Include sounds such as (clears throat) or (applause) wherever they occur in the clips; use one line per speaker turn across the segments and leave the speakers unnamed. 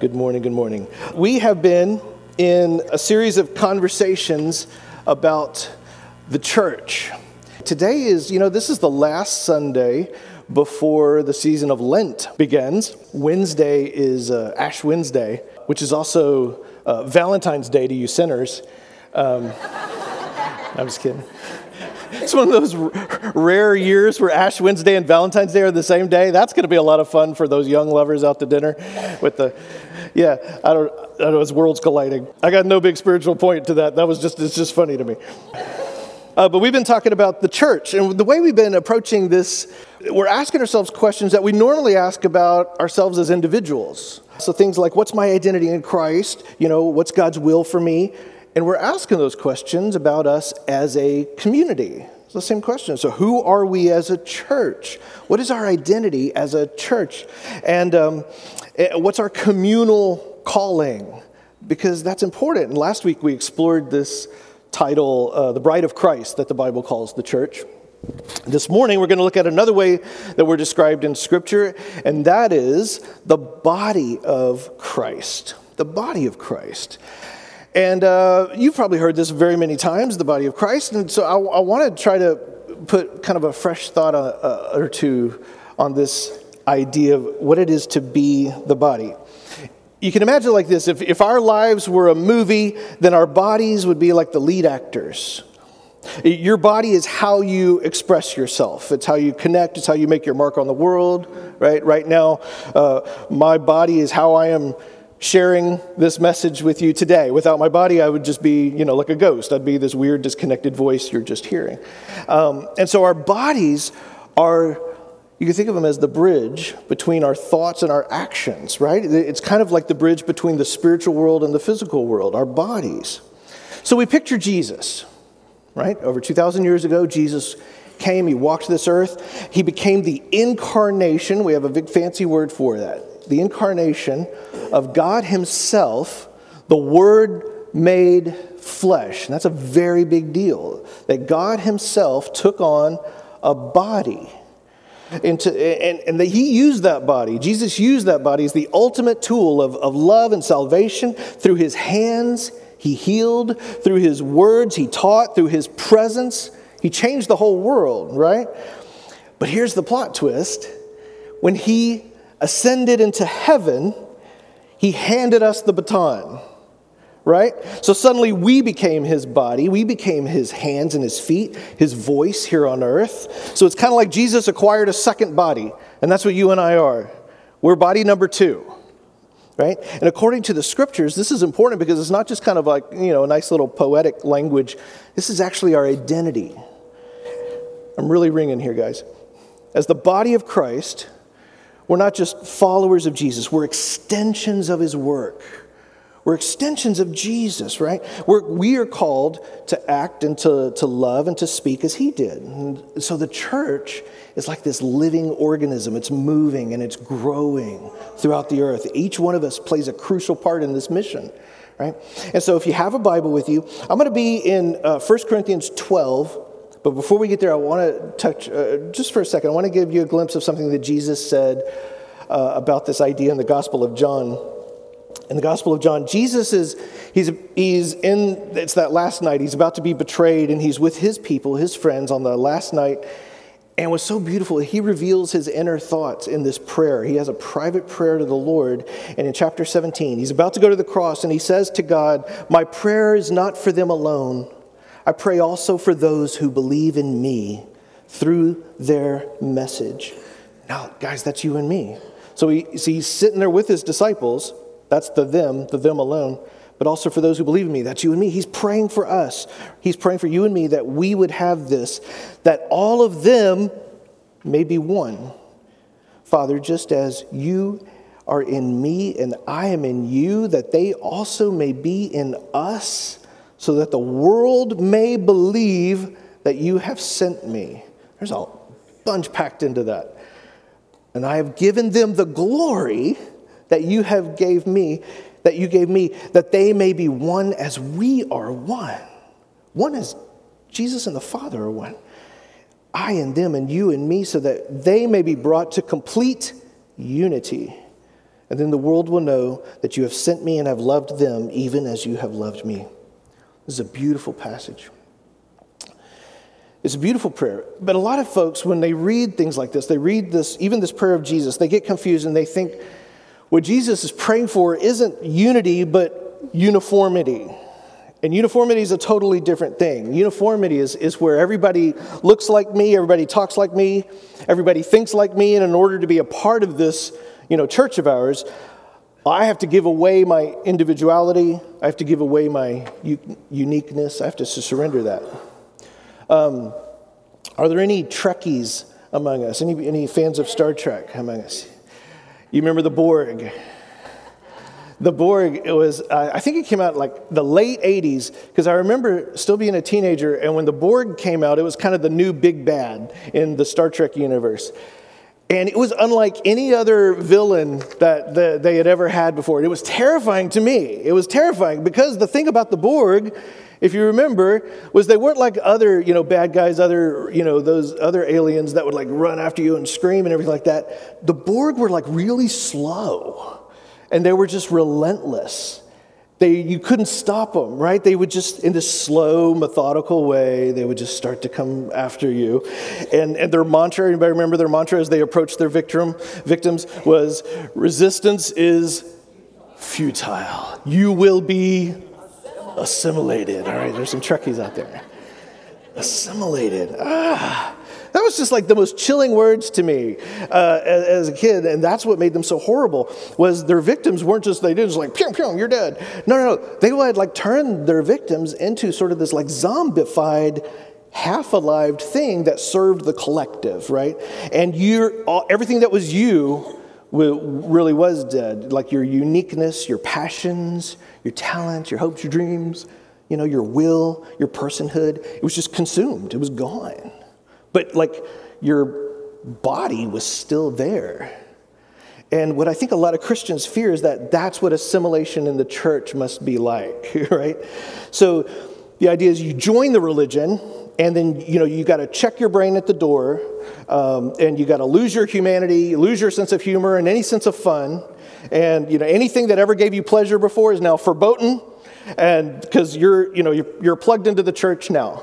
Good morning, good morning. We have been in a series of conversations about the church. Today is, you know, this is the last Sunday before the season of Lent begins. Wednesday is uh, Ash Wednesday, which is also uh, Valentine's Day to you sinners. Um, (laughs) I'm just kidding. It's one of those r- rare years where Ash Wednesday and Valentine's Day are the same day. That's going to be a lot of fun for those young lovers out to dinner with the, yeah, I don't, I don't know, it's worlds colliding. I got no big spiritual point to that. That was just, it's just funny to me. Uh, but we've been talking about the church, and the way we've been approaching this, we're asking ourselves questions that we normally ask about ourselves as individuals. So things like, what's my identity in Christ? You know, what's God's will for me? And we're asking those questions about us as a community. It's the same question. So, who are we as a church? What is our identity as a church? And um, what's our communal calling? Because that's important. And last week we explored this title, uh, The Bride of Christ, that the Bible calls the church. This morning, we're going to look at another way that we're described in Scripture, and that is the body of Christ. The body of Christ. And uh, you've probably heard this very many times, the body of Christ. And so I, I want to try to put kind of a fresh thought on, uh, or two on this idea of what it is to be the body. You can imagine like this if, if our lives were a movie, then our bodies would be like the lead actors. Your body is how you express yourself. It's how you connect. It's how you make your mark on the world, right? Right now, uh, my body is how I am sharing this message with you today. Without my body, I would just be, you know, like a ghost. I'd be this weird, disconnected voice you're just hearing. Um, and so our bodies are, you can think of them as the bridge between our thoughts and our actions, right? It's kind of like the bridge between the spiritual world and the physical world, our bodies. So we picture Jesus, right? Over 2,000 years ago, Jesus came, he walked this earth, he became the incarnation. We have a big fancy word for that the incarnation of God Himself, the Word made flesh. And that's a very big deal. That God Himself took on a body. Into, and, and that He used that body, Jesus used that body as the ultimate tool of, of love and salvation. Through His hands, He healed. Through His words, He taught. Through His presence, He changed the whole world, right? But here's the plot twist when He ascended into heaven, he handed us the baton, right? So suddenly we became his body, we became his hands and his feet, his voice here on earth. So it's kind of like Jesus acquired a second body, and that's what you and I are. We're body number two. Right? And according to the scriptures, this is important because it's not just kind of like, you know, a nice little poetic language. This is actually our identity. I'm really ringing here, guys. As the body of Christ, we're not just followers of Jesus, we're extensions of his work. We're extensions of Jesus, right? We're, we are called to act and to, to love and to speak as he did. And so the church is like this living organism. It's moving and it's growing throughout the earth. Each one of us plays a crucial part in this mission, right? And so if you have a Bible with you, I'm going to be in uh, 1 Corinthians 12, but before we get there, I want to touch, uh, just for a second, I want to give you a glimpse of something that Jesus said uh, about this idea in the Gospel of John. In the Gospel of John, Jesus is, he's, he's in, it's that last night, he's about to be betrayed, and he's with his people, his friends, on the last night. And what's so beautiful, he reveals his inner thoughts in this prayer. He has a private prayer to the Lord. And in chapter 17, he's about to go to the cross, and he says to God, My prayer is not for them alone I pray also for those who believe in me through their message. Now, guys, that's you and me. So, he, so he's sitting there with his disciples. That's the them, the them alone. But also for those who believe in me. That's you and me. He's praying for us. He's praying for you and me that we would have this, that all of them may be one. Father, just as you are in me and I am in you, that they also may be in us so that the world may believe that you have sent me. There's a bunch packed into that. And I have given them the glory that you have gave me, that you gave me, that they may be one as we are one. One as Jesus and the Father are one. I and them and you and me, so that they may be brought to complete unity. and then the world will know that you have sent me and have loved them even as you have loved me. This is a beautiful passage. It's a beautiful prayer. But a lot of folks, when they read things like this, they read this, even this prayer of Jesus, they get confused and they think what Jesus is praying for isn't unity, but uniformity. And uniformity is a totally different thing. Uniformity is, is where everybody looks like me, everybody talks like me, everybody thinks like me, and in order to be a part of this you know, church of ours, I have to give away my individuality, I have to give away my u- uniqueness, I have to surrender that. Um, are there any Trekkies among us? Any, any fans of Star Trek among us? You remember the Borg? The Borg, it was, uh, I think it came out like the late 80s, because I remember still being a teenager, and when the Borg came out, it was kind of the new big bad in the Star Trek universe. And it was unlike any other villain that the, they had ever had before. It was terrifying to me. It was terrifying because the thing about the Borg if you remember, was they weren't like other, you know, bad guys, other, you know, those other aliens that would like run after you and scream and everything like that. The Borg were like really slow and they were just relentless. They, you couldn't stop them, right? They would just, in this slow, methodical way, they would just start to come after you. And, and their mantra, anybody remember their mantra as they approached their victim, victims was resistance is futile. You will be assimilated. All right, there's some Trekkies out there. Assimilated. Ah. That was just like the most chilling words to me uh, as, as, a kid, and that's what made them so horrible. Was their victims weren't just they did just like pew pew, you're dead. No, no, no. They would like turn their victims into sort of this like zombified, half alive thing that served the collective, right? And you're all, everything that was you really was dead. Like your uniqueness, your passions, your talents, your hopes, your dreams, you know, your will, your personhood. It was just consumed, it was gone. But like your body was still there. And what I think a lot of Christians fear is that that's what assimilation in the church must be like, (laughs) right? So the idea is you join the religion, and then you know you got to check your brain at the door, um, and you got to lose your humanity, lose your sense of humor, and any sense of fun, and you know anything that ever gave you pleasure before is now verboten, and because you're you know you're, you're plugged into the church now.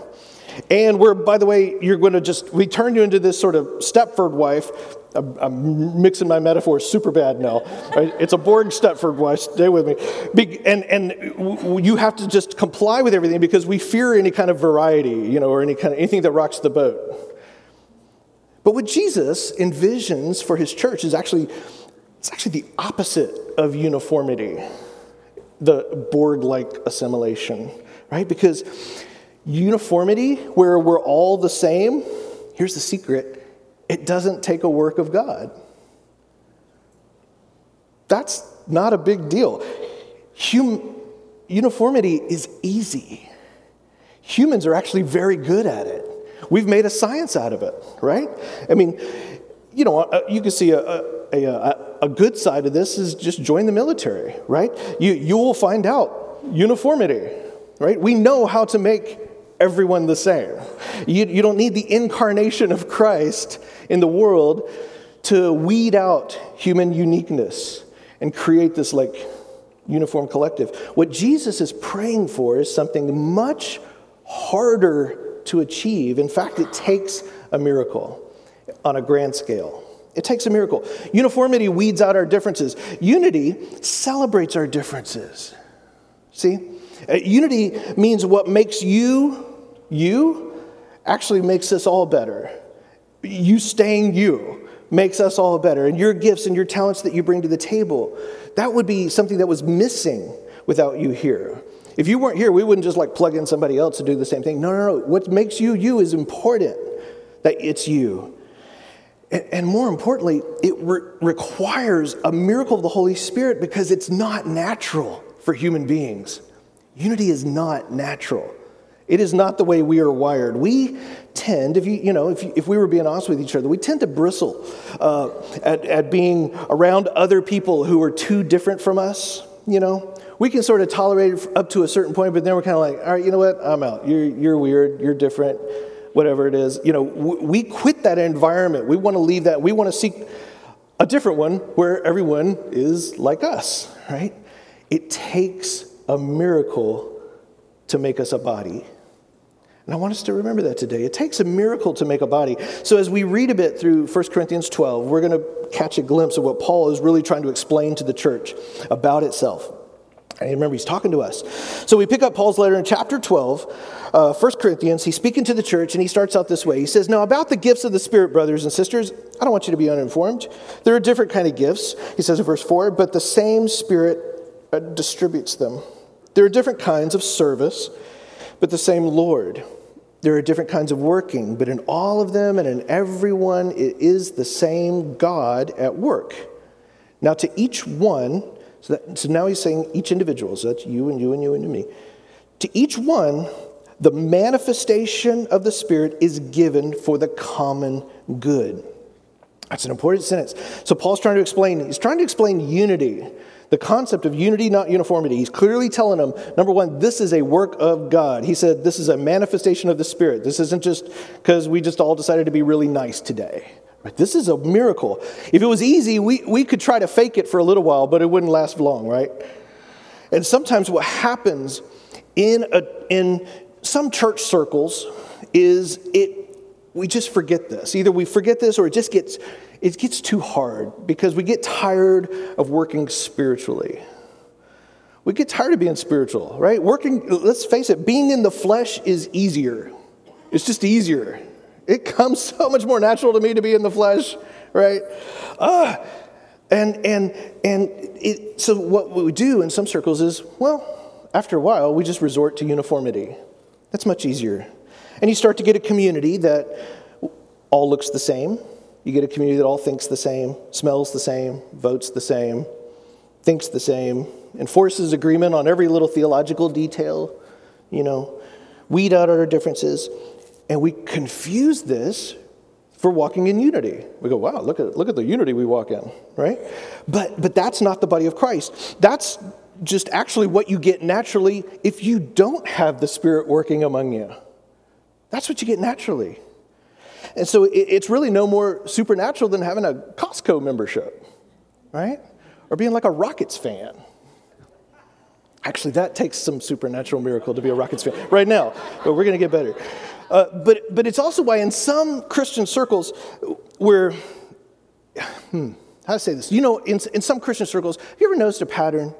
And we're, by the way, you're going to just, we turn you into this sort of Stepford wife. I'm, I'm mixing my metaphors super bad now. It's a boring Stepford wife, stay with me. And, and you have to just comply with everything because we fear any kind of variety, you know, or any kind of, anything that rocks the boat. But what Jesus envisions for his church is actually, it's actually the opposite of uniformity, the Borg like assimilation, right? Because uniformity, where we're all the same, here's the secret it doesn't take a work of God. That's not a big deal. Hum- uniformity is easy. Humans are actually very good at it. We've made a science out of it, right? I mean, you know, uh, you can see a, a, a, a good side of this is just join the military, right? You, you will find out uniformity, right? We know how to make everyone the same. You, you don't need the incarnation of Christ in the world to weed out human uniqueness and create this like uniform collective. What Jesus is praying for is something much harder to achieve. In fact, it takes a miracle on a grand scale. It takes a miracle. Uniformity weeds out our differences. Unity celebrates our differences. See? Uh, unity means what makes you you actually makes us all better. You staying you makes us all better. And your gifts and your talents that you bring to the table, that would be something that was missing without you here. If you weren't here, we wouldn't just like plug in somebody else to do the same thing. No, no, no. What makes you you is important, that it's you. And, more importantly, it re- requires a miracle of the Holy Spirit because it's not natural for human beings. Unity is not natural. It is not the way we are wired. We tend, if you, you know, if, if we were being honest with each other, we tend to bristle uh, at, at being around other people who are too different from us, you know. We can sort of tolerate it up to a certain point, but then we're kind of like, all right, you know what? I'm out. You're, you're weird. You're different. Whatever it is. You know, we quit that environment. We want to leave that. We want to seek a different one where everyone is like us, right? It takes a miracle to make us a body. And I want us to remember that today. It takes a miracle to make a body. So, as we read a bit through 1 Corinthians 12, we're going to catch a glimpse of what Paul is really trying to explain to the church about itself. And remember, he's talking to us. So we pick up Paul's letter in chapter 12, uh, 1 Corinthians. He's speaking to the church, and he starts out this way. He says, Now, about the gifts of the Spirit, brothers and sisters, I don't want you to be uninformed. There are different kind of gifts, he says in verse 4, but the same Spirit uh, distributes them. There are different kinds of service, but the same Lord. There are different kinds of working, but in all of them and in everyone, it is the same God at work. Now, to each one, so, that, so now he's saying each individual, so that's you and you and you and me. To each one, the manifestation of the Spirit is given for the common good. That's an important sentence. So Paul's trying to explain, he's trying to explain unity, the concept of unity, not uniformity. He's clearly telling them, number one, this is a work of God. He said this is a manifestation of the Spirit. This isn't just because we just all decided to be really nice today. Right? This is a miracle. If it was easy, we, we could try to fake it for a little while, but it wouldn't last long, right? And sometimes what happens in, a, in some church circles is it we just forget this. Either we forget this or it just gets it gets too hard because we get tired of working spiritually. We get tired of being spiritual, right? Working, let's face it, being in the flesh is easier. It's just easier. It comes (laughs) so much more natural to me to be in the flesh, right? Uh, and and and it, so what we do in some circles is, well, after a while, we just resort to uniformity. That's much easier. And you start to get a community that all looks the same. You get a community that all thinks the same, smells the same, votes the same, thinks the same, enforces agreement on every little theological detail, you know, weed out our differences. And we confuse this for walking in unity. We go, wow, look at, look at the unity we walk in, right? But, but that's not the body of Christ. That's just actually what you get naturally if you don't have the Spirit working among you. That's what you get naturally. And so it's really no more supernatural than having a Costco membership, right? Or being like a Rockets fan. Actually, that takes some supernatural miracle to be a Rockets fan right now, but we're going to get better. Uh, but, but it's also why in some Christian circles where, hmm, how to say this? You know, in, in some Christian circles, have you ever noticed a pattern?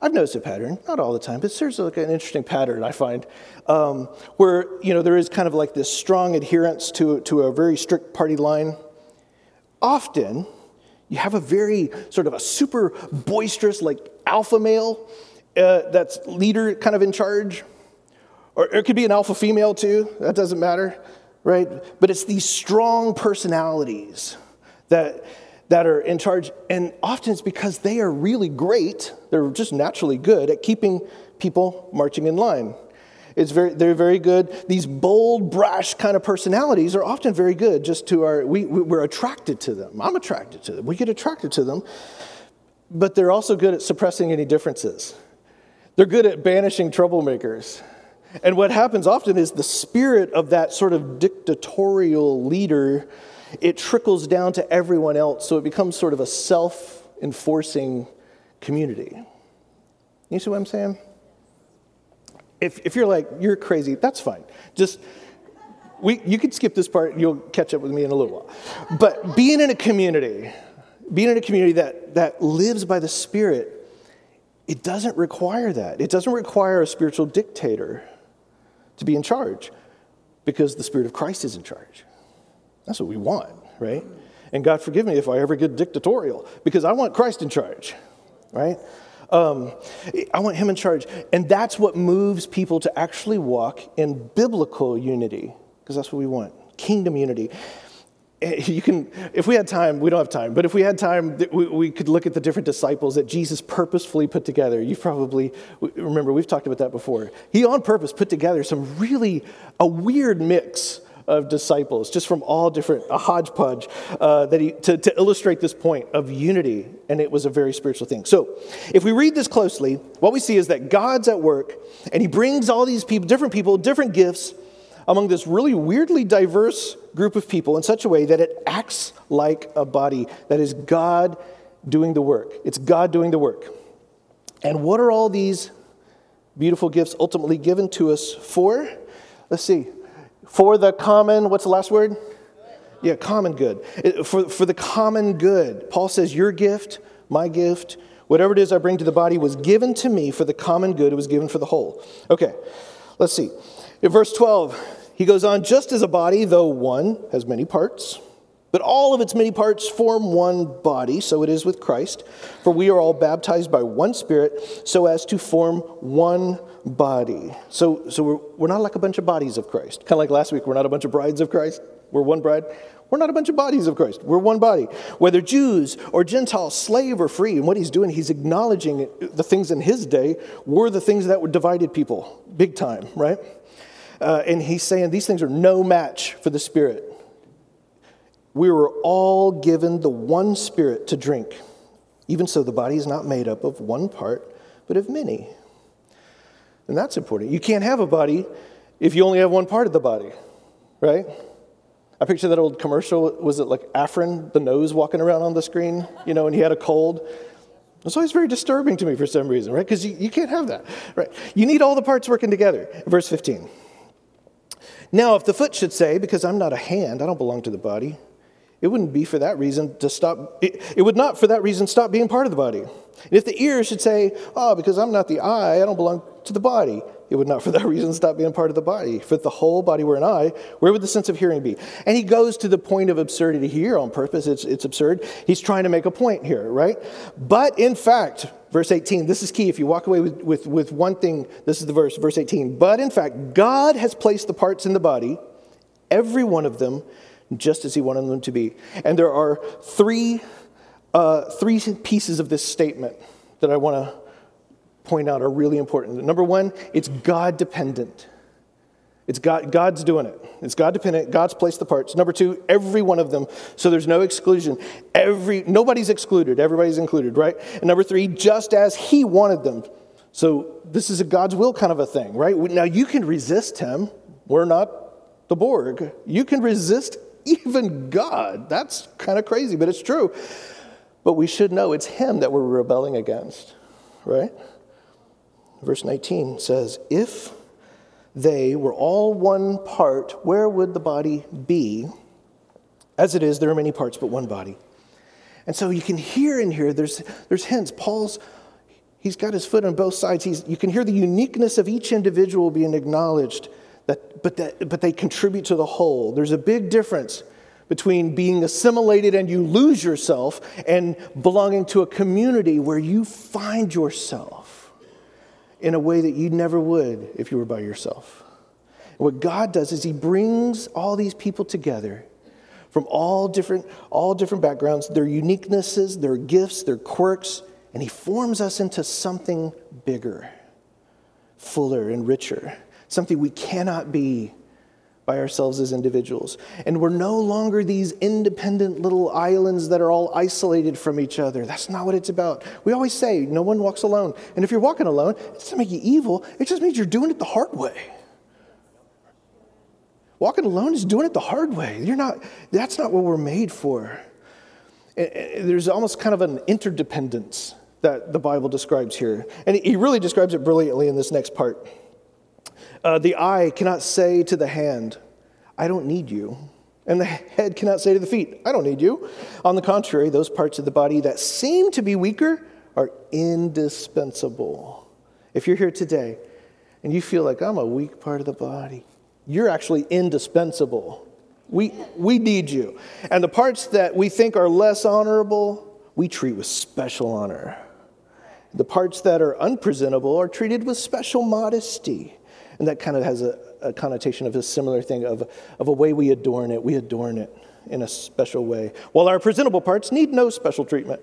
I've noticed a pattern, not all the time, but there's like an interesting pattern I find, um, where you know there is kind of like this strong adherence to to a very strict party line. Often, you have a very sort of a super boisterous, like alpha male uh, that's leader, kind of in charge, or it could be an alpha female too. That doesn't matter, right? But it's these strong personalities that that are in charge. And often it's because they are really great, they're just naturally good at keeping people marching in line. It's very, they're very good. These bold, brash kind of personalities are often very good just to our, we, we're attracted to them. I'm attracted to them. We get attracted to them. But they're also good at suppressing any differences. They're good at banishing troublemakers. And what happens often is the spirit of that sort of dictatorial leader it trickles down to everyone else, so it becomes sort of a self enforcing community. You see what I'm saying? If, if you're like, you're crazy, that's fine. Just, we, you can skip this part, you'll catch up with me in a little while. But being in a community, being in a community that, that lives by the Spirit, it doesn't require that. It doesn't require a spiritual dictator to be in charge because the Spirit of Christ is in charge. That's what we want, right? And God forgive me if I ever get dictatorial because I want Christ in charge, right? Um, I want Him in charge. And that's what moves people to actually walk in biblical unity because that's what we want kingdom unity. Eh, you can, if we had time, we don't have time, but if we had time, we, we could look at the different disciples that Jesus purposefully put together. You probably remember, we've talked about that before. He on purpose put together some really, a weird mix of disciples, just from all different, a hodgepodge, uh, that he, to, to illustrate this point of unity, and it was a very spiritual thing. So, if we read this closely, what we see is that God's at work, and he brings all these people, different people, different gifts, among this really weirdly diverse group of people in such a way that it acts like a body. That is God doing the work. It's God doing the work. And what are all these beautiful gifts ultimately given to us for? Let's see. For the common, what's the last word? Yeah, common good. For, for the common good. Paul says, Your gift, my gift, whatever it is I bring to the body was given to me for the common good. It was given for the whole. Okay, let's see. In verse 12, he goes on, just as a body, though one, has many parts, but all of its many parts form one body, so it is with Christ. For we are all baptized by one Spirit, so as to form one body. So, so we're, we're not like a bunch of bodies of Christ. Kind of like last week, we're not a bunch of brides of Christ. We're one bride. We're not a bunch of bodies of Christ. We're one body. Whether Jews or Gentiles, slave or free. And what he's doing, he's acknowledging the things in his day were the things that were divided people, big time, right? Uh, and he's saying these things are no match for the Spirit. We were all given the one Spirit to drink. Even so, the body is not made up of one part, but of many. And that's important. You can't have a body if you only have one part of the body, right? I picture that old commercial. Was it like Afrin, the nose walking around on the screen, you know, and he had a cold? It's always very disturbing to me for some reason, right? Because you, you can't have that, right? You need all the parts working together. Verse 15. Now, if the foot should say, Because I'm not a hand, I don't belong to the body, it wouldn't be for that reason to stop, it, it would not for that reason stop being part of the body. And if the ear should say, Oh, because I'm not the eye, I don't belong to the body, it would not for that (laughs) reason stop being part of the body. If the whole body were an eye, where would the sense of hearing be? And he goes to the point of absurdity here on purpose. It's, it's absurd. He's trying to make a point here, right? But in fact, verse 18, this is key. If you walk away with, with, with one thing, this is the verse, verse 18. But in fact, God has placed the parts in the body, every one of them, just as he wanted them to be. And there are three, uh, three pieces of this statement that I want to point out are really important. Number one, it's God dependent. It's God, God's doing it. It's God dependent. God's placed the parts. Number two, every one of them. So there's no exclusion. Every nobody's excluded. Everybody's included, right? And number three, just as He wanted them. So this is a God's will kind of a thing, right? Now you can resist Him. We're not the Borg. You can resist even God. That's kind of crazy, but it's true. But we should know it's Him that we're rebelling against, right? Verse 19 says, If they were all one part, where would the body be? As it is, there are many parts, but one body. And so you can hear in here, there's, there's hints. Paul's, he's got his foot on both sides. He's, you can hear the uniqueness of each individual being acknowledged, that, but, that, but they contribute to the whole. There's a big difference between being assimilated and you lose yourself and belonging to a community where you find yourself in a way that you never would if you were by yourself. What God does is He brings all these people together from all different, all different backgrounds, their uniquenesses, their gifts, their quirks, and He forms us into something bigger, fuller, and richer, something we cannot be by ourselves as individuals. And we're no longer these independent little islands that are all isolated from each other. That's not what it's about. We always say, no one walks alone. And if you're walking alone, it doesn't make you evil, it just means you're doing it the hard way. Walking alone is doing it the hard way. You're not, that's not what we're made for. Eh, eh, there's almost kind of an interdependence that the Bible describes here. And he really describes it brilliantly in this next part. Uh, the eye cannot say to the hand, I don't need you. And the (laughs) head cannot say to the feet, I don't need you. On the contrary, those parts of the body that seem to be weaker are indispensable. If you're here today and you feel like I'm a weak part of the body, you're actually indispensable. We, we need you. And the parts that we think are less honorable, we treat with special honor. The parts that are unpresentable are treated with special modesty. And that kind of has a, a connotation of a similar thing of, of a way we adorn it. We adorn it in a special way. While our presentable parts need no special treatment.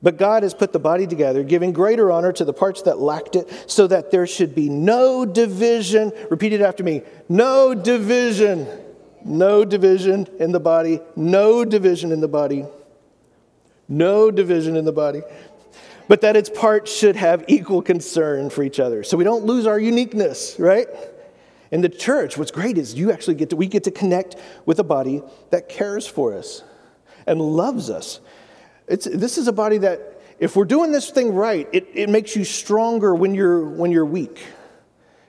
But God has put the body together, giving greater honor to the parts that lacked it, so that there should be no division. Repeat it after me no division. No division in the body. No division in the body. No division in the body but that its parts should have equal concern for each other. So we don't lose our uniqueness, right? In the church, what's great is you actually get to, we get to connect with a body that cares for us and loves us. It's, this is a body that, if we're doing this thing right, it, it makes you stronger when you're, when you're weak.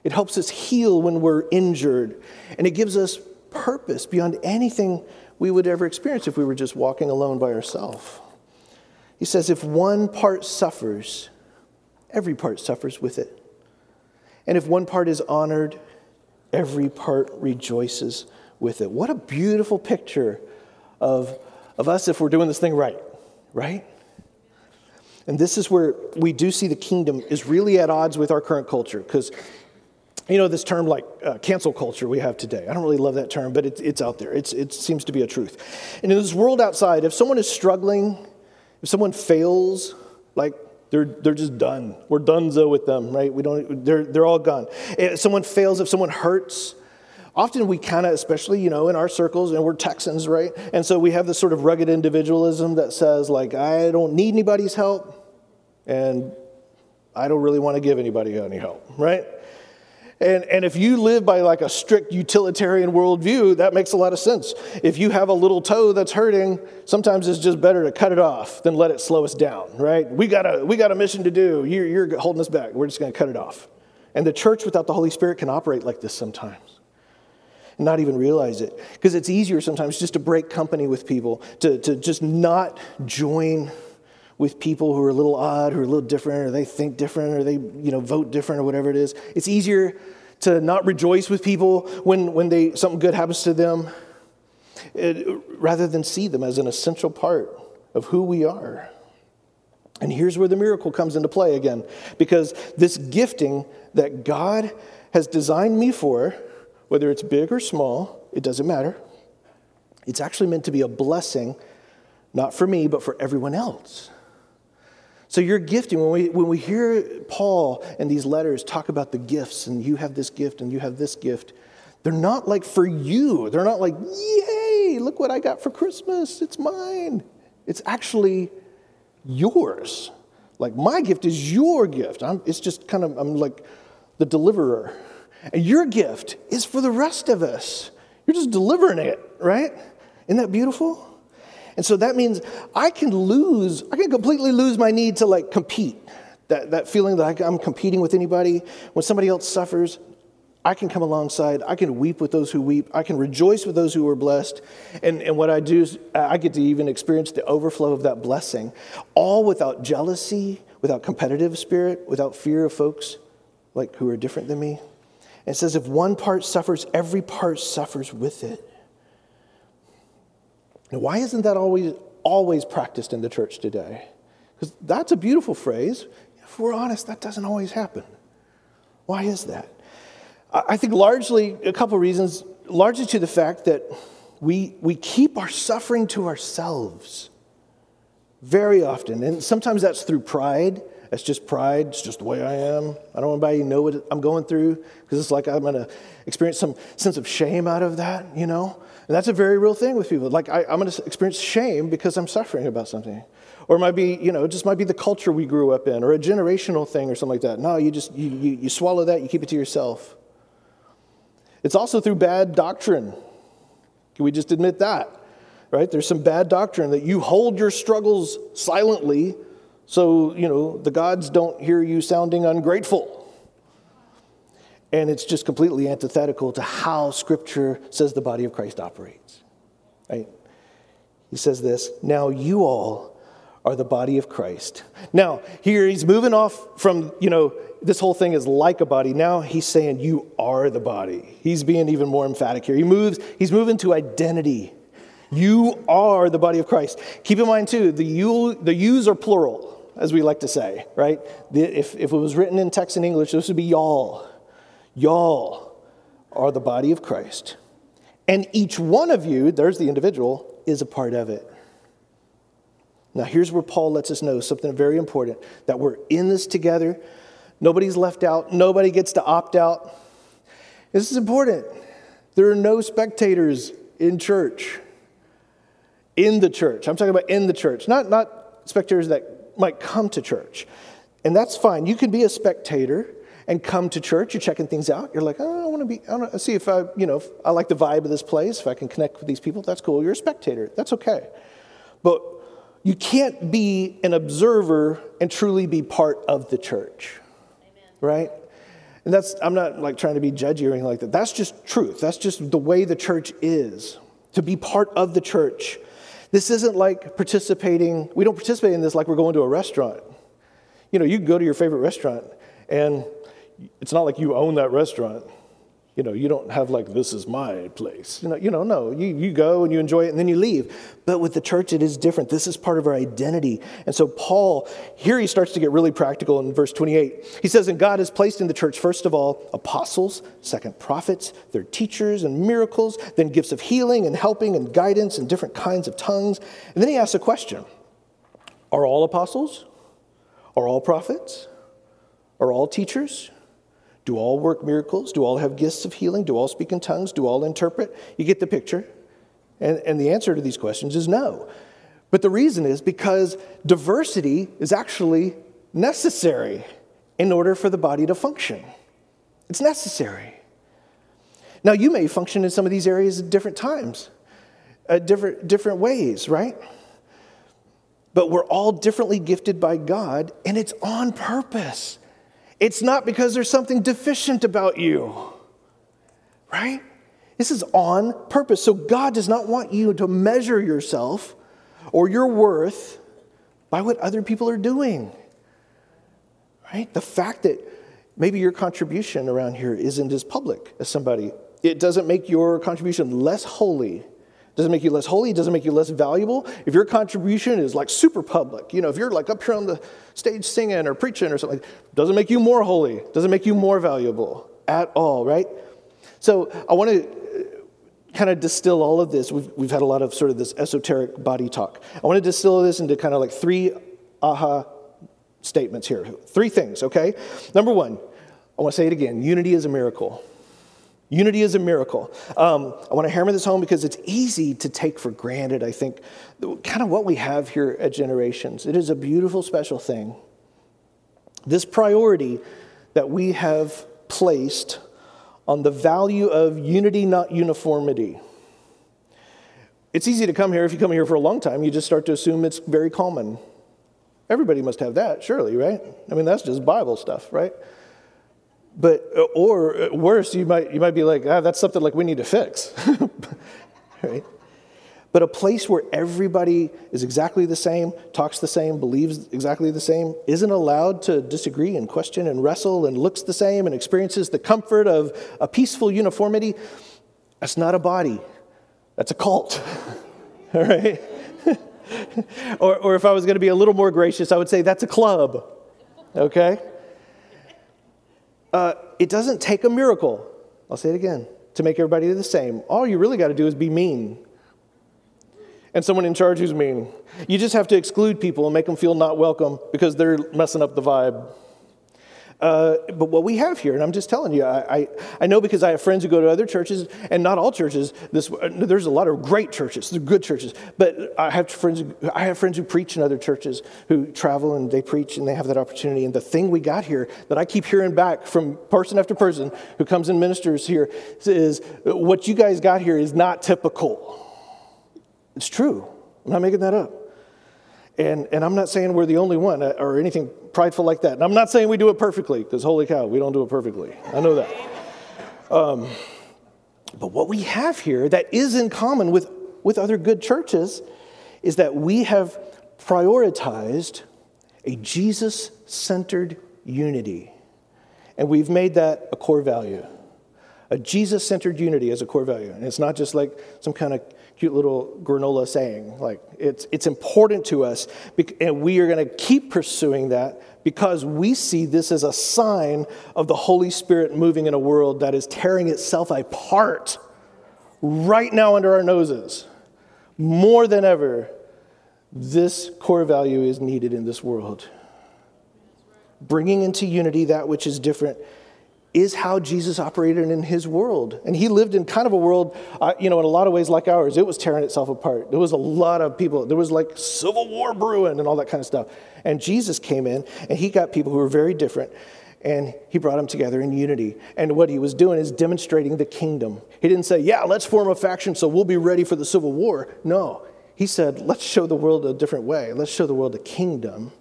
It helps us heal when we're injured. And it gives us purpose beyond anything we would ever experience if we were just walking alone by ourselves. He says, if one part suffers, every part suffers with it. And if one part is honored, every part rejoices with it. What a beautiful picture of, of us if we're doing this thing right, right? And this is where we do see the kingdom is really at odds with our current culture because you know this term like uh, cancel culture we have today i don't really love that term but it, it's out there it's, it seems to be a truth and in this world outside if someone is struggling if someone fails like they're, they're just done. We're donezo with them right? We don't they're, they're all gone. If someone fails if someone hurts often we kind of especially you know in our circles and we're texans right? And so we have this sort of rugged individualism that says like i don't need anybody's help and i don't really want to give anybody any help right and, and if you live by like a strict utilitarian worldview, that makes a lot of sense. If you have a little toe that's hurting, sometimes it's just better to cut it off than let it slow us down, right? We got a, we got a mission to do. You're, you're holding us back. We're just going to cut it off. And the church without the Holy Spirit can operate like this sometimes and not even realize it. Because it's easier sometimes just to break company with people, to, to just not join with people who are a little odd, who are a little different, or they think different, or they you know vote different, or whatever it is. It's easier to not rejoice with people when, when they, something good happens to them, it, rather than see them as an essential part of who we are. And here's where the miracle comes into play again, because this gifting that God has designed me for, whether it's big or small, it doesn't matter. It's actually meant to be a blessing, not for me, but for everyone else. So your gifting, when we, when we hear Paul and these letters talk about the gifts, and you have this gift and you have this gift, they're not like for you. They're not like, yay, look what I got for Christmas, it's mine. It's actually yours. Like my gift is your gift. I'm, it's just kind of, I'm like the deliverer. And your gift is for the rest of us. You're just delivering it, right? Isn't that beautiful? And so that means I can lose, I can completely lose my need to like compete. That, that feeling that I'm competing with anybody. When somebody else suffers, I can come alongside. I can weep with those who weep. I can rejoice with those who are blessed. And, and what I do is uh, I get to even experience the overflow of that blessing, all without jealousy, without competitive spirit, without fear of folks like who are different than me. And it says, if one part suffers, every part suffers with it. Now, why isn't that always, always practiced in the church today? Because that's a beautiful phrase. If we're honest, that doesn't always happen. Why is that? I think largely, a couple reasons, largely to the fact that we, we keep our suffering to ourselves very often. And sometimes that's through pride. That's just pride. It's just the way I am. I don't want anybody to know what I'm going through because it's like I'm going to experience some sense of shame out of that, you know? And that's a very real thing with people. Like, I, am going to experience shame because I'm suffering about something. Or it might be, you know, it just might be the culture we grew up in or a generational thing or something like that. No, you just, you, you, you swallow that, you keep it to yourself. It's also through bad doctrine. Can we just admit that? Right? There's some bad doctrine that you hold your struggles silently so, you know, the gods don't hear you sounding ungrateful. And it's just completely antithetical to how Scripture says the body of Christ operates. Right? He says this Now you all are the body of Christ. Now, here he's moving off from, you know, this whole thing is like a body. Now he's saying you are the body. He's being even more emphatic here. He moves, he's moving to identity. You are the body of Christ. Keep in mind, too, the you, the yous are plural, as we like to say, right? The, if, if it was written in text in English, this would be y'all. Y'all are the body of Christ. And each one of you, there's the individual, is a part of it. Now, here's where Paul lets us know something very important that we're in this together. Nobody's left out, nobody gets to opt out. This is important. There are no spectators in church. In the church. I'm talking about in the church, not, not spectators that might come to church. And that's fine. You can be a spectator and come to church. You're checking things out. You're like, oh, I want to be, I want to see if I, you know, I like the vibe of this place, if I can connect with these people. That's cool. You're a spectator. That's okay. But you can't be an observer and truly be part of the church, Amen. right? And that's, I'm not like trying to be judgy or anything like that. That's just truth. That's just the way the church is. To be part of the church. This isn't like participating, we don't participate in this like we're going to a restaurant. You know, you go to your favorite restaurant and it's not like you own that restaurant. You know, you don't have like, this is my place. You know, you know no, you, you go and you enjoy it and then you leave. But with the church, it is different. This is part of our identity. And so, Paul, here he starts to get really practical in verse 28. He says, And God has placed in the church, first of all, apostles, second, prophets, third, teachers and miracles, then gifts of healing and helping and guidance and different kinds of tongues. And then he asks a question Are all apostles? Are all prophets? Are all teachers? Do all work miracles? Do all have gifts of healing? Do all speak in tongues? Do all interpret? You get the picture. And, and the answer to these questions is no. But the reason is because diversity is actually necessary in order for the body to function. It's necessary. Now, you may function in some of these areas at different times, at different, different ways, right? But we're all differently gifted by God, and it's on purpose. It's not because there's something deficient about you, right? This is on purpose. So God does not want you to measure yourself or your worth by what other people are doing, right? The fact that maybe your contribution around here isn't as public as somebody, it doesn't make your contribution less holy doesn't make you less holy, doesn't make you less valuable. If your contribution is like super public, you know, if you're like up here on the stage singing or preaching or something, doesn't make you more holy, doesn't make you more valuable at all, right? So I want to uh, kind of distill all of this. We've, we've had a lot of sort of this esoteric body talk. I want to distill this into kind of like three aha statements here. Three things, okay? Number one, I want to say it again unity is a miracle. Unity is a miracle. Um, I want to hammer this home because it's easy to take for granted, I think, kind of what we have here at Generations. It is a beautiful, special thing. This priority that we have placed on the value of unity, not uniformity. It's easy to come here. If you come here for a long time, you just start to assume it's very common. Everybody must have that, surely, right? I mean, that's just Bible stuff, right? But, uh, or uh, worse, you might, you might be like, ah, that's something like we need to fix. (laughs) right? But a place where everybody is exactly the same, talks the same, believes exactly the same, isn't allowed to disagree and question and wrestle and looks the same and experiences the comfort of a peaceful uniformity, that's not a body. That's a cult. (laughs) All right? (laughs) or, or if I was going to be a little more gracious, I would say that's a club. Okay? Uh, it doesn't take a miracle, I'll say it again, to make everybody the same. All you really got to do is be mean. And someone in charge who's mean. You just have to exclude people and make them feel not welcome because they're messing up the vibe. Uh, but what we have here, and I'm just telling you, I, I, I, know because I have friends who go to other churches, and not all churches. This, there's a lot of great churches, good churches. But I have friends, I have friends who preach in other churches who travel and they preach and they have that opportunity. And the thing we got here that I keep hearing back from person after person who comes and ministers here is what you guys got here is not typical. It's true. I'm not making that up. And, and I'm not saying we're the only one uh, or anything prideful like that. And I'm not saying we do it perfectly, because holy cow, we don't do it perfectly. I know that. Um, but what we have here that is in common with, with other good churches is that we have prioritized a Jesus centered unity. And we've made that a core value. A Jesus centered unity as a core value. And it's not just like some kind of cute little granola saying. Like, it's, it's important to us, and we are going to keep pursuing that because we see this as a sign of the Holy Spirit moving in a world that is tearing itself apart right now under our noses. More than ever, this core value is needed in this world. Bringing into unity that which is different is how Jesus operated in his world. And he lived in kind of a world, uh, you know, in a lot of ways like ours. It was tearing itself apart. There was a lot of people, there was like civil war brewing and all that kind of stuff. And Jesus came in and he got people who were very different. and he brought them together in unity. And what he was doing is demonstrating the kingdom. He didn't say, Yeah, let's form a faction so we'll be ready for the civil war. No, he said, Let's show the world a different way. Let's show the world the kingdom,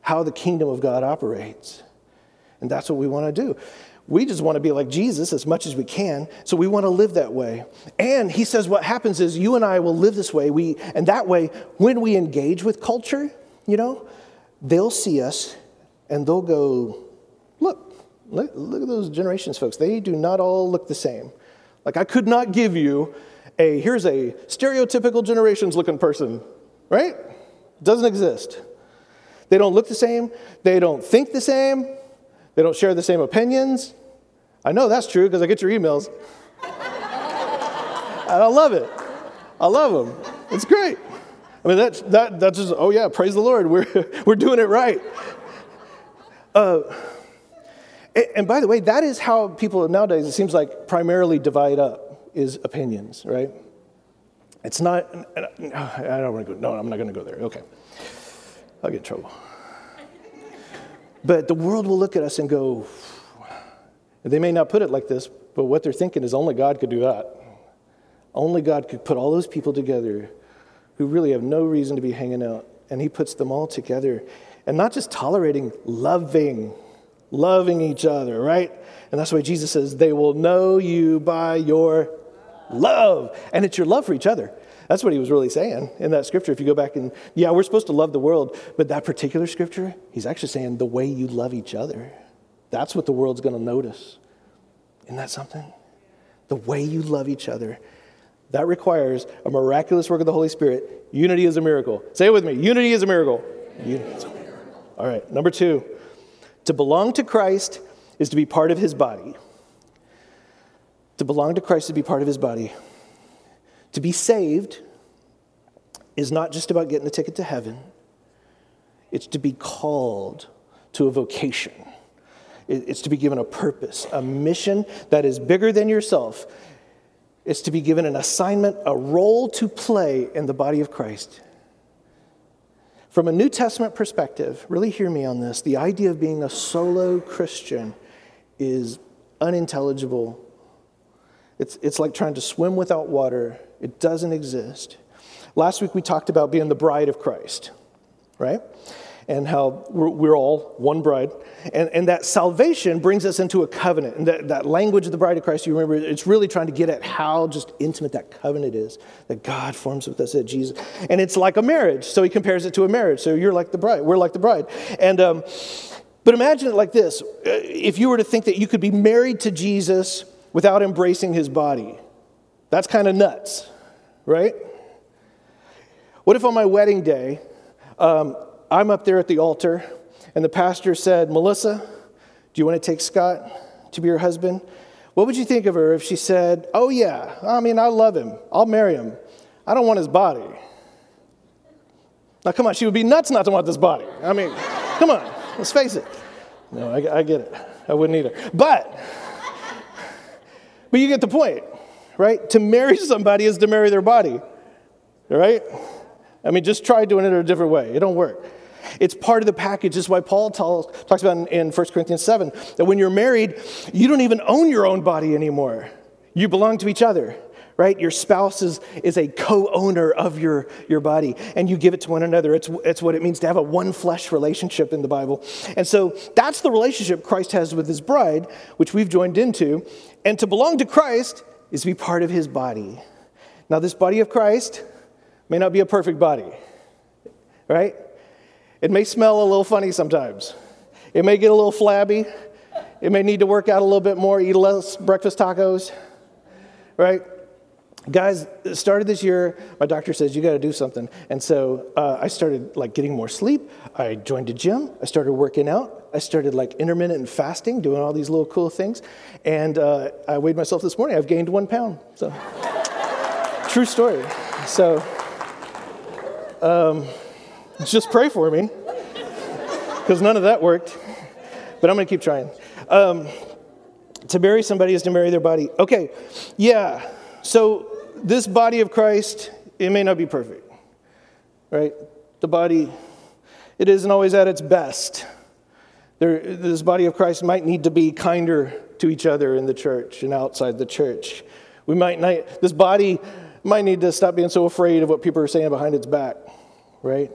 how the kingdom of God operates. And that's what we want to do. We just want to be like Jesus as much as we can, so we want to live that way. And he says what happens is you and I will live this way. We and that way when we engage with culture, you know, they'll see us and they'll go, look, look, look at those generations, folks. They do not all look the same. Like, I could not give you a, here's a stereotypical generations looking person, right? Doesn't exist. They don't look the same. They don't think the same. They don't share the same opinions. I know that's true because I get your emails. and I love it. I love them. It's great. I mean, that's, that, that's just, oh yeah, praise the Lord. We're, (laughs) we're doing it right. Uh, and by the way, that is how people nowadays, it seems like, primarily divide up is opinions, right? It's not, I don't want to go, no, I'm not going to go there. Okay. I'll get in trouble. But the world will look at us and go, they may not put it like this, but what they're thinking is only God could do that. Only God could put all those people together who really have no reason to be hanging out. And He puts them all together. And not just tolerating, loving, loving each other, right? And that's why Jesus says, they will know you by your love. And it's your love for each other. That's what he was really saying in that scripture. If you go back and, yeah, we're supposed to love the world, but that particular scripture, he's actually saying the way you love each other. That's what the world's going to notice. Isn't that something? The way you love each other. That requires a miraculous work of the Holy Spirit. Unity is a miracle. Say it with me unity is a miracle. Unity is a miracle. All right, number two to belong to Christ is to be part of his body. To belong to Christ is to be part of his body. To be saved is not just about getting a ticket to heaven, it's to be called to a vocation. It's to be given a purpose, a mission that is bigger than yourself. It's to be given an assignment, a role to play in the body of Christ. From a New Testament perspective, really hear me on this. The idea of being a solo Christian is unintelligible. It's, it's like trying to swim without water, it doesn't exist. Last week we talked about being the bride of Christ, right? And how we're, we're, all one bride. And, and that salvation brings us into a covenant. And that, that language of the bride of Christ, you remember, it's really trying to get at how just intimate that covenant is that God forms with us at Jesus. And it's like a marriage. So he compares it to a marriage. So you're like the bride, we're like the bride. And, um, but imagine it like this if you were to think that you could be married to Jesus without embracing his body, that's kind of nuts, right? What if on my wedding day, um, I'm up there at the altar, and the pastor said, Melissa, do you want to take Scott to be your husband? What would you think of her if she said, Oh, yeah, I mean, I love him. I'll marry him. I don't want his body. Now, come on, she would be nuts not to want this body. I mean, come on, let's face it. No, I, I get it. I wouldn't either. But, but you get the point, right? To marry somebody is to marry their body, right? I mean, just try doing it a different way. It don't work. It's part of the package. This is why Paul talks, talks about in, in 1 Corinthians 7 that when you're married, you don't even own your own body anymore. You belong to each other, right? Your spouse is, is a co owner of your, your body, and you give it to one another. It's, it's what it means to have a one flesh relationship in the Bible. And so that's the relationship Christ has with his bride, which we've joined into. And to belong to Christ is to be part of his body. Now, this body of Christ may not be a perfect body, right? It may smell a little funny sometimes. It may get a little flabby. It may need to work out a little bit more, eat less breakfast tacos, right? Guys, started this year, my doctor says you got to do something. And so uh, I started like getting more sleep. I joined a gym. I started working out. I started like intermittent fasting, doing all these little cool things. And uh, I weighed myself this morning. I've gained one pound. So, (laughs) true story. So, um, just pray for me, because none of that worked. But I'm going to keep trying. Um, to bury somebody is to bury their body. Okay, yeah. So this body of Christ, it may not be perfect, right? The body, it isn't always at its best. There, this body of Christ might need to be kinder to each other in the church and outside the church. We might not, this body might need to stop being so afraid of what people are saying behind its back, right?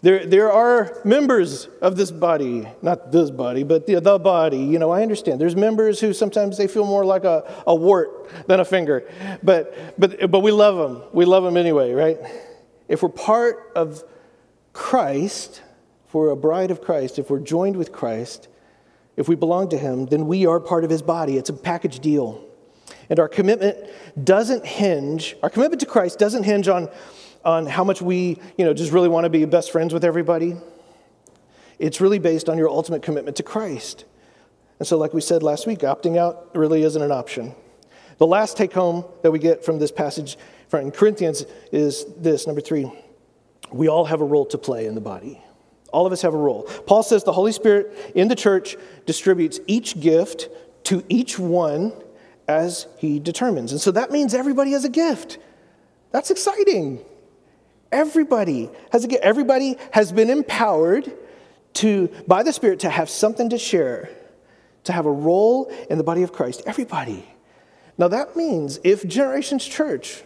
There, there are members of this body, not this body, but the, the body. You know, I understand. There's members who sometimes they feel more like a, a wart than a finger, but, but, but we love them. We love them anyway, right? If we're part of Christ, if we're a bride of Christ, if we're joined with Christ, if we belong to Him, then we are part of His body. It's a package deal. And our commitment doesn't hinge, our commitment to Christ doesn't hinge on on how much we, you know, just really want to be best friends with everybody. It's really based on your ultimate commitment to Christ. And so, like we said last week, opting out really isn't an option. The last take home that we get from this passage from Corinthians is this number three we all have a role to play in the body. All of us have a role. Paul says the Holy Spirit in the church distributes each gift to each one as he determines. And so that means everybody has a gift. That's exciting. Everybody has everybody has been empowered to by the Spirit to have something to share, to have a role in the body of Christ. Everybody. Now that means if Generations Church,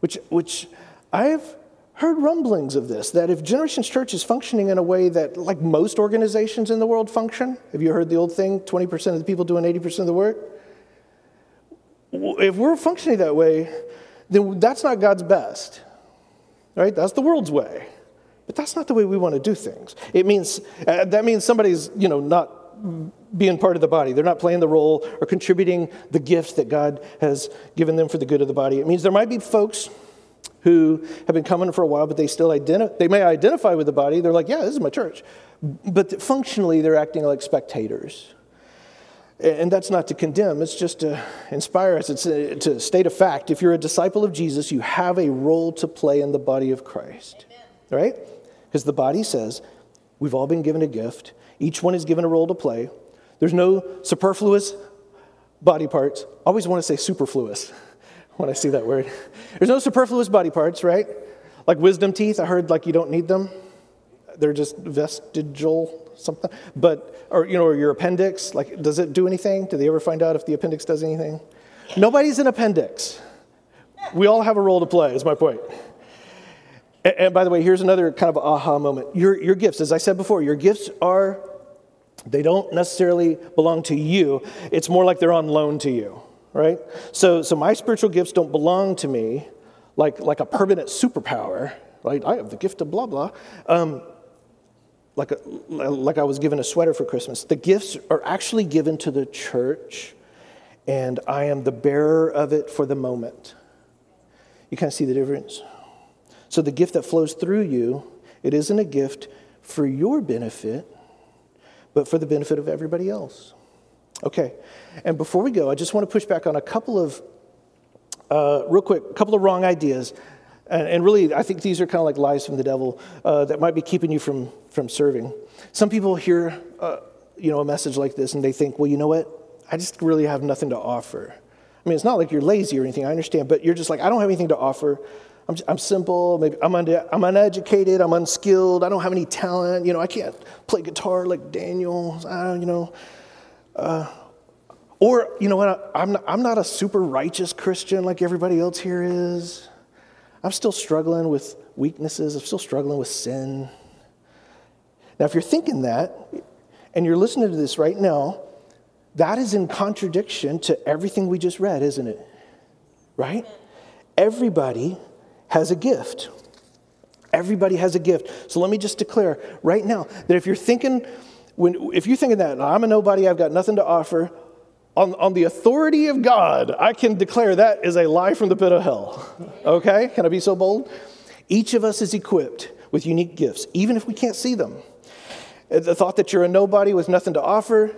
which which I've heard rumblings of this, that if Generations Church is functioning in a way that like most organizations in the world function, have you heard the old thing, 20% of the people doing 80% of the work? If we're functioning that way, then that's not God's best right? That's the world's way. But that's not the way we want to do things. It means, uh, that means somebody's, you know, not being part of the body. They're not playing the role or contributing the gifts that God has given them for the good of the body. It means there might be folks who have been coming for a while, but they still identify, they may identify with the body. They're like, yeah, this is my church. But functionally, they're acting like spectators. And that's not to condemn, it's just to inspire us. It's uh, to state a fact. If you're a disciple of Jesus, you have a role to play in the body of Christ. Amen. Right? Because the body says, we've all been given a gift, each one is given a role to play. There's no superfluous body parts. I always want to say superfluous (laughs) when I see that word. There's no superfluous body parts, right? Like wisdom teeth, I heard like you don't need them. They're just vestigial something. But, or, you know, or your appendix, like, does it do anything? Do they ever find out if the appendix does anything? Nobody's an appendix. We all have a role to play, is my point. And, and by the way, here's another kind of aha moment. Your, your gifts, as I said before, your gifts are, they don't necessarily belong to you. It's more like they're on loan to you, right? So, so my spiritual gifts don't belong to me like, like a permanent superpower, right? I have the gift of blah, blah. Um, like, a, like I was given a sweater for Christmas. The gifts are actually given to the church, and I am the bearer of it for the moment. You kind of see the difference? So the gift that flows through you, it isn't a gift for your benefit, but for the benefit of everybody else. Okay, and before we go, I just want to push back on a couple of, uh, real quick, a couple of wrong ideas and, and really, I think these are kind of like lies from the devil uh, that might be keeping you from, from serving. Some people hear, uh, you know, a message like this and they think, well, you know what? I just really have nothing to offer. I mean, it's not like you're lazy or anything, I understand, but you're just like, I don't have anything to offer. I'm, just, I'm simple, maybe I'm, I'm uneducated, I'm unskilled, I don't have any talent, you know, I can't play guitar like Daniel, I you know. Uh, or, you know what, I'm not, I'm not a super righteous Christian like everybody else here is. I'm still struggling with weaknesses, I'm still struggling with sin. Now, if you're thinking that, and you're listening to this right now, that is in contradiction to everything we just read, isn't it? Right? Everybody has a gift. Everybody has a gift. So let me just declare right now that if you're thinking, when, if you're thinking that I'm a nobody, I've got nothing to offer, on, on the authority of God, I can declare that is a lie from the pit of hell. Okay? Can I be so bold? Each of us is equipped with unique gifts, even if we can't see them. The thought that you're a nobody with nothing to offer,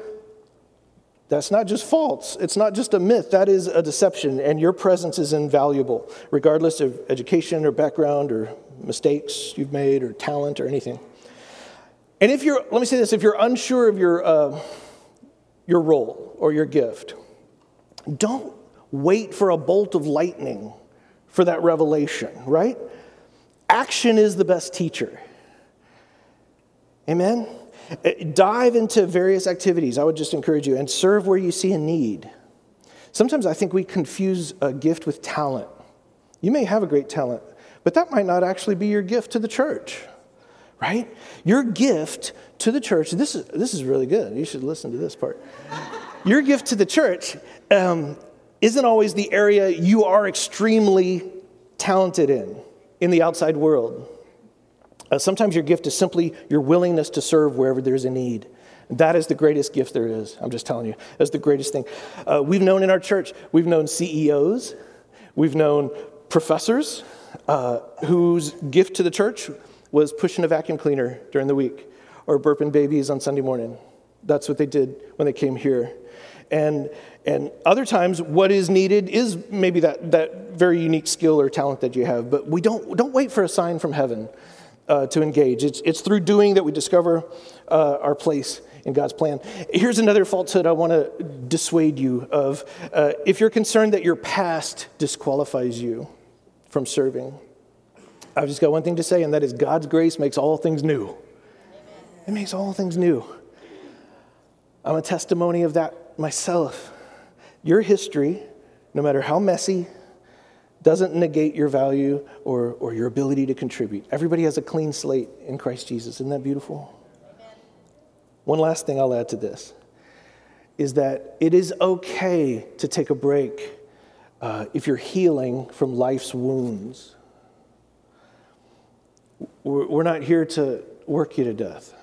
that's not just false. It's not just a myth. That is a deception, and your presence is invaluable, regardless of education or background or mistakes you've made or talent or anything. And if you're, let me say this, if you're unsure of your, uh, your role or your gift. Don't wait for a bolt of lightning for that revelation, right? Action is the best teacher. Amen? Eh, dive into various activities. I would just encourage you and serve where you see a need. Sometimes I think we confuse a gift with talent. You may have a great talent, but that might not actually be your gift to the church, right? Your gift to the church, this is, this is really good. You should listen to this part. your gift to the church um, isn't always the area you are extremely talented in, in the outside world. Uh, sometimes your gift is simply your willingness to serve wherever there's a need. That is the greatest gift there is. I'm just telling you. That's the greatest thing. Uh, we've known in our church, we've known CEOs, we've known professors uh, whose gift to the church was pushing a vacuum cleaner during the week or burping babies on Sunday morning. That's what they did when they came here. And, and other times, what is needed is maybe that, that very unique skill or talent that you have, but we don't, don't wait for a sign from heaven uh, to engage. It's, it's through doing that we discover uh, our place in God's plan. Here's another falsehood I want to dissuade you of. Uh, if you're concerned that your past disqualifies you from serving, I've just got one thing to say, and that is God's grace makes all things new. It makes all things new. I'm a testimony of that myself. Your history, no matter how messy, doesn't negate your value or, or your ability to contribute. Everybody has a clean slate in Christ Jesus. Isn't that beautiful? Amen. One last thing I'll add to this is that it is okay to take a break uh, if you're healing from life's wounds. We're not here to work you to death.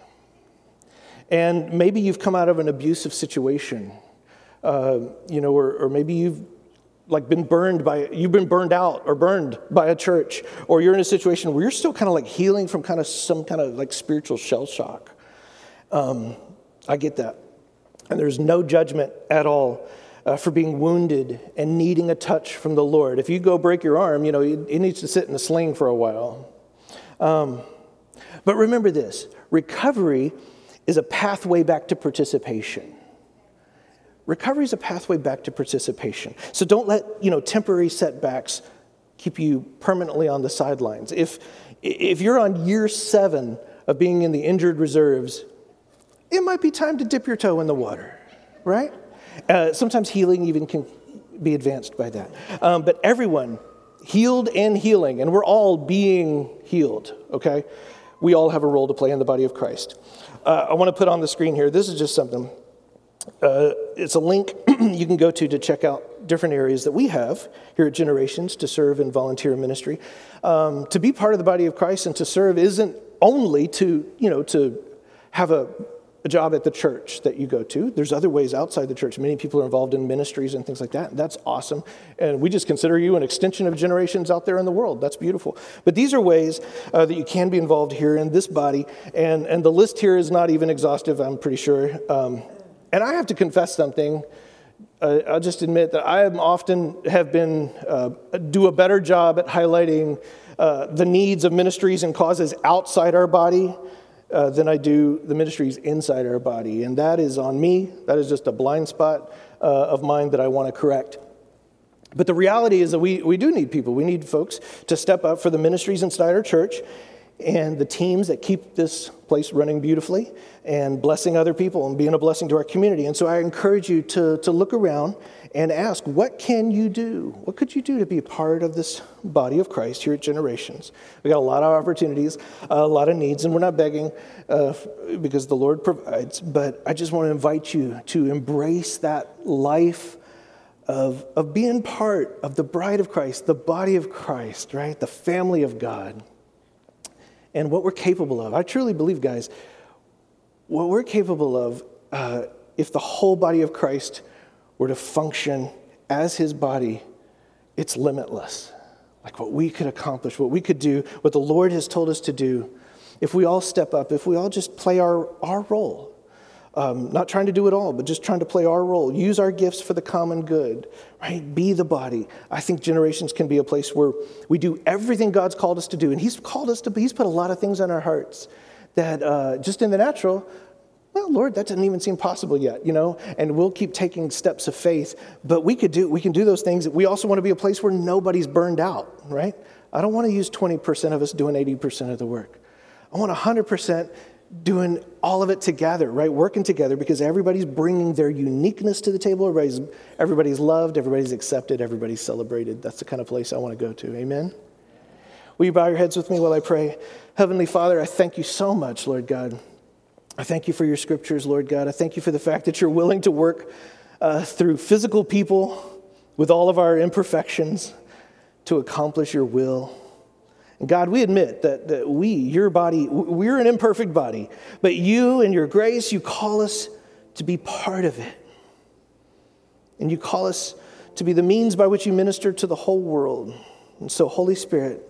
And maybe you've come out of an abusive situation, uh, you know, or, or maybe you've like been burned by you've been burned out or burned by a church or you're in a situation where you're still kind of like healing from kind of some kind of like spiritual shell shock. Um, i get that. And there's no judgment at all uh, for being wounded and needing a touch from the lord. If you go break your arm you know it needs to sit in a sling for a while um, but remember this recovery is a pathway back to participation Recovery is a pathway back to participation. So don't let you know, temporary setbacks keep you permanently on the sidelines. If, if you're on year seven of being in the injured reserves, it might be time to dip your toe in the water, right? Uh, sometimes healing even can be advanced by that. Um, but everyone, healed and healing, and we're all being healed, okay? We all have a role to play in the body of Christ. Uh, I want to put on the screen here, this is just something uh, it's a link (clears throat) you can go to to check out different areas that we have here at Generations to serve in volunteer ministry. Um, to be part of the body of Christ and to serve isn't only to, you know, to have a, a job at the church that you go to. There's other ways outside the church. Many people are involved in ministries and things like that. That's awesome. And we just consider you an extension of generations out there in the world. That's beautiful. But these are ways uh, that you can be involved here in this body. And, and the list here is not even exhaustive, I'm pretty sure. Um, and I have to confess something. Uh, I'll just admit that I often have been, uh, do a better job at highlighting uh, the needs of ministries and causes outside our body uh, than I do the ministries inside our body. And that is on me. That is just a blind spot uh, of mine that I want to correct. But the reality is that we, we do need people. We need folks to step up for the ministries inside our church and the teams that keep this place running beautifully and blessing other people and being a blessing to our community. And so I encourage you to, to look around and ask, what can you do? What could you do to be a part of this body of Christ here at Generations? We got a lot of opportunities, a lot of needs, and we're not begging uh, because the Lord provides, but I just want to invite you to embrace that life of, of being part of the bride of Christ, the body of Christ, right? The family of God and what we're capable of. I truly believe, guys, what we're capable of, uh, if the whole body of Christ were to function as his body, it's limitless. Like what we could accomplish, what we could do, what the Lord has told us to do, if we all step up, if we all just play our, our role. Um, not trying to do it all, but just trying to play our role. Use our gifts for the common good, right? Be the body. I think generations can be a place where we do everything God's called us to do. And He's called us to, He's put a lot of things on our hearts that uh, just in the natural, well, Lord, that doesn't even seem possible yet, you know? And we'll keep taking steps of faith, but we could do, we can do those things. We also want to be a place where nobody's burned out, right? I don't want to use 20% of us doing 80% of the work. I want 100% doing all of it together, right? Working together because everybody's bringing their uniqueness to the table. Everybody's, everybody's loved, everybody's accepted, everybody's celebrated. That's the kind of place I want to go to. Amen? Will you bow your heads with me while I pray? Heavenly Father, I thank you so much, Lord God. I thank you for your scriptures, Lord God. I thank you for the fact that you're willing to work uh, through physical people with all of our imperfections to accomplish your will. And God, we admit that, that we, your body, we're an imperfect body, but you and your grace, you call us to be part of it. And you call us to be the means by which you minister to the whole world. And so, Holy Spirit,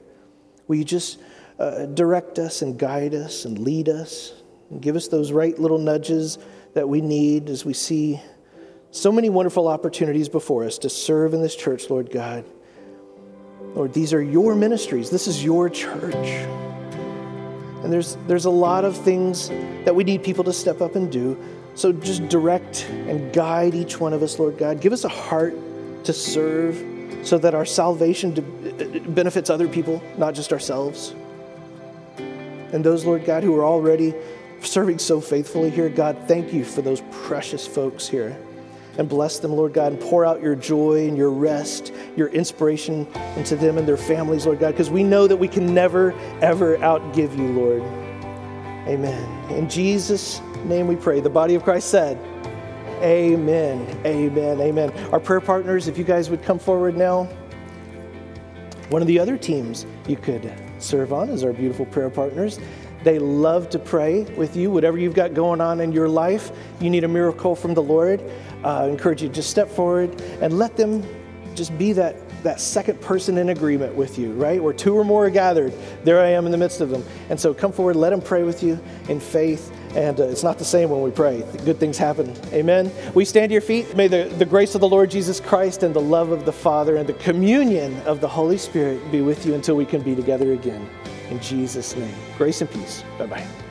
will you just uh, direct us and guide us and lead us give us those right little nudges that we need as we see so many wonderful opportunities before us to serve in this church, Lord God. Lord, these are your ministries. This is your church. And there's, there's a lot of things that we need people to step up and do. So just direct and guide each one of us, Lord God. Give us a heart to serve so that our salvation benefits other people, not just ourselves. And those, Lord God, who are already serving so faithfully here, God, thank you for those precious folks here and bless them, Lord God, and pour out your joy and your rest, your inspiration into them and their families, Lord God, because we know that we can never, ever outgive you, Lord. Amen. In Jesus' name we pray. The body of Christ said, Amen. Amen. Amen. Our prayer partners, if you guys would come forward now. One of the other teams you could serve on is our beautiful prayer partners. They love to pray with you, whatever you've got going on in your life. You need a miracle from the Lord. Uh, I encourage you to just step forward and let them just be that, that second person in agreement with you, right? Where two or more are gathered, there I am in the midst of them. And so come forward, let them pray with you in faith. And uh, it's not the same when we pray. Good things happen. Amen. We stand to your feet. May the, the grace of the Lord Jesus Christ and the love of the Father and the communion of the Holy Spirit be with you until we can be together again. In Jesus' name. Grace and peace. Bye bye.